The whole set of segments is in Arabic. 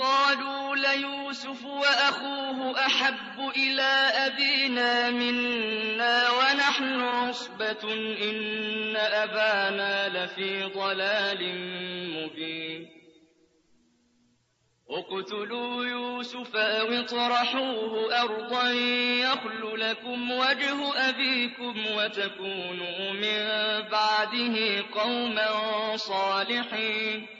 قالوا ليوسف وأخوه أحب إلى أبينا منا ونحن عصبة إن أبانا لفي ضلال مبين. اقتلوا يوسف أو اطرحوه أرضا يخل لكم وجه أبيكم وتكونوا من بعده قوما صالحين.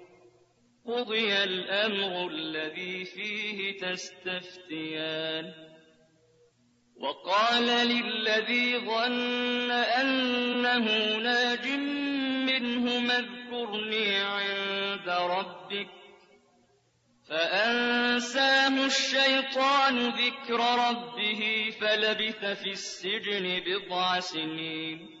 قضي الأمر الذي فيه تستفتيان وقال للذي ظن أنه ناج منه اذكرني عند ربك فأنساه الشيطان ذكر ربه فلبث في السجن بضع سنين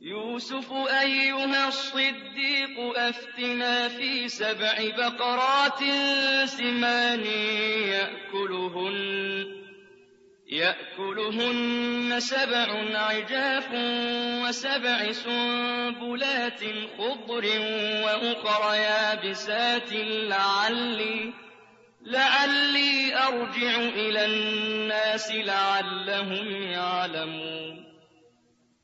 يوسف أيها الصديق أفتنا في سبع بقرات سمان يأكلهن يأكلهن سبع عجاف وسبع سنبلات خضر وأخر يابسات لعلي لعلي أرجع إلى الناس لعلهم يعلمون.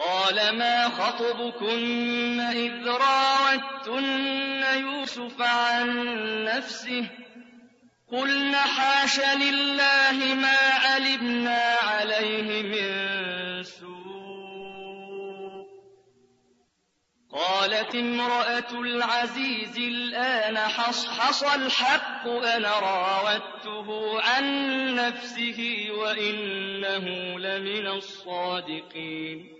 قال ما خطبكن إذ راوتن يوسف عن نفسه قلن حاش لله ما علمنا عليه من سوء. قالت امرأة العزيز الآن حصحص الحق أنا راودته عن نفسه وإنه لمن الصادقين.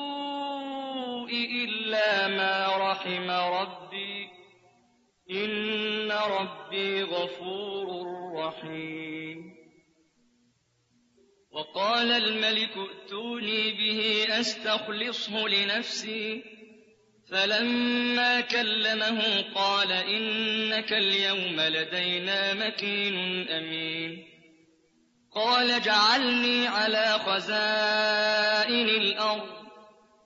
إلا ما رحم ربي. إن ربي غفور رحيم. وقال الملك ائتوني به أستخلصه لنفسي. فلما كلمه قال إنك اليوم لدينا مكين أمين. قال اجعلني على خزائن الأرض.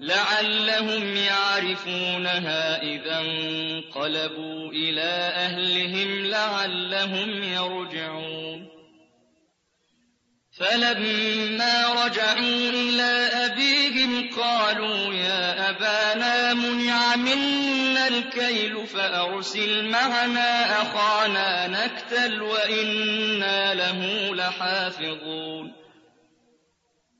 لعلهم يعرفونها إذا انقلبوا إلى أهلهم لعلهم يرجعون. فلما رجعوا إلى أبيهم قالوا يا أبانا منع منا الكيل فأرسل معنا أخانا نكتل وإنا له لحافظون.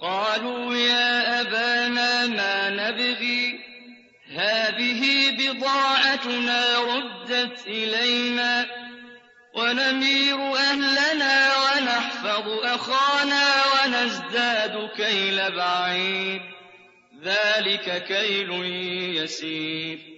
قالوا يا أبانا ما نبغي؟ هذه بضاعتنا ردت إلينا ونمير أهلنا ونحفظ أخانا ونزداد كيل بعيد ذلك كيل يسير.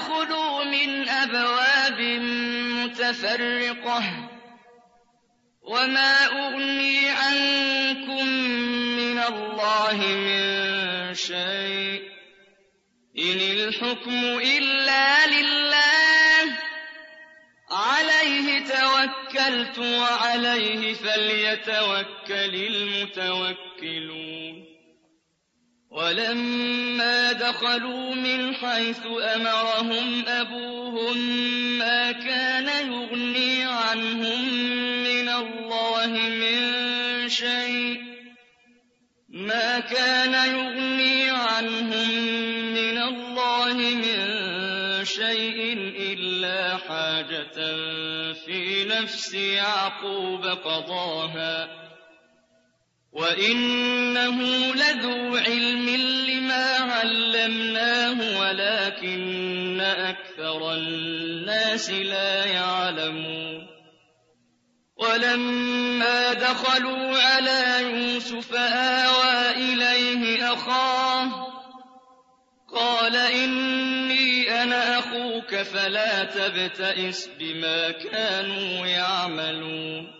وادخلوا من أبواب متفرقة وما أغني عنكم من الله من شيء إن الحكم إلا لله عليه توكلت وعليه فليتوكل المتوكلون ولما دخلوا من حيث أمرهم أبوهم ما كان يغني عنهم من الله من شيء ما كان يغني عنهم من الله من شيء إلا حاجة في نفس يعقوب قضاها. وإنه لذو علم لما علمناه ولكن أكثر الناس لا يعلمون ولما دخلوا على يوسف آوى إليه أخاه قال إني أنا أخوك فلا تبتئس بما كانوا يعملون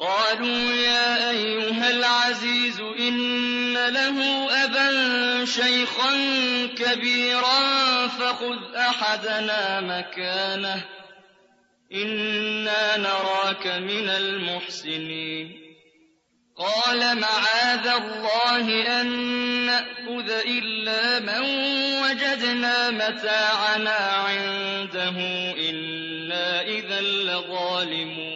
قالوا يا أيها العزيز إن له أبا شيخا كبيرا فخذ أحدنا مكانه إنا نراك من المحسنين. قال معاذ الله أن نأخذ إلا من وجدنا متاعنا عنده إنا إذا لظالمون.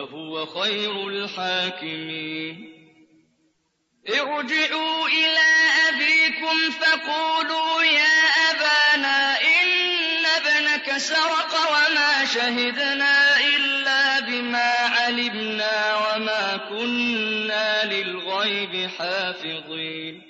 وهو خير الحاكمين. ارجعوا إلى أبيكم فقولوا يا أبانا إن ابنك سرق وما شهدنا إلا بما علمنا وما كنا للغيب حافظين.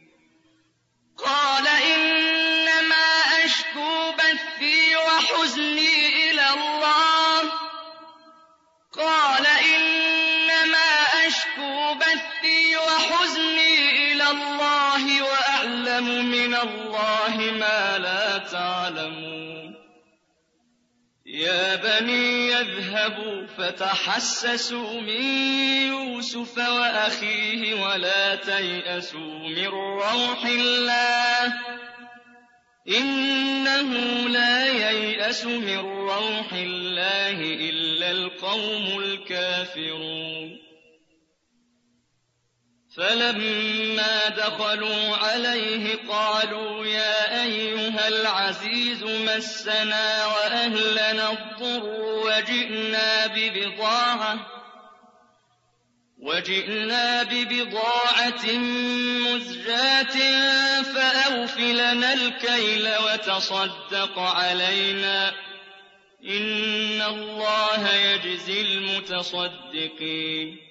قال إنما أشكو بثي وحزني إلى الله. قال إنما أشكو بثي وحزني إلى الله وأعلم من الله ما لا تعلمون يا بني يذهبوا فتحسسوا من يوسف وأخيه ولا تيأسوا من روح الله إنه لا ييأس من روح الله إلا القوم الكافرون فلما دخلوا عليه قالوا يا أيها العزيز مسنا وأهلنا الضر وجئنا ببضاعة وجئنا ببضاعة مزجاة فأوف لنا الكيل وتصدق علينا إن الله يجزي المتصدقين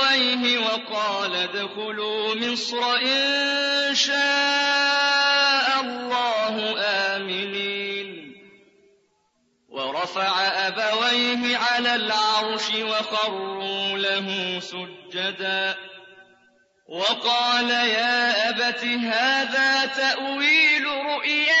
وَقَالَ ادْخُلُوا مِصْرَ إِن شَاءَ اللَّهُ آمِنِينَ. وَرَفَعَ أَبَوَيْهِ عَلَى الْعَرْشِ وَخَرُّوا لَهُ سُجَّدًا. وَقَالَ يَا أَبَتِ هَٰذَا تَأْوِيلُ رُؤْيَايَ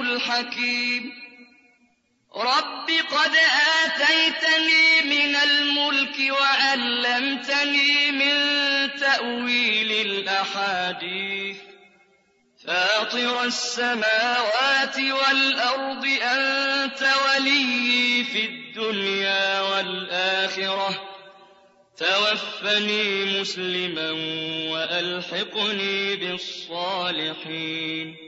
الْحَكِيمُ. رَبِّ قَدْ آتَيْتَنِي مِنَ الْمُلْكِ وَعَلَّمْتَنِي مِن تَأْوِيلِ الْأَحَادِيثِ. فَاطِرَ السَّمَاوَاتِ وَالْأَرْضِ أَنتَ وَلِيِّي فِي الدُّنْيَا وَالْآخِرَةِ ۖ. تَوَفَّنِي مُسْلِمًا وَأَلْحِقْنِي بِالصَّالِحِينَ.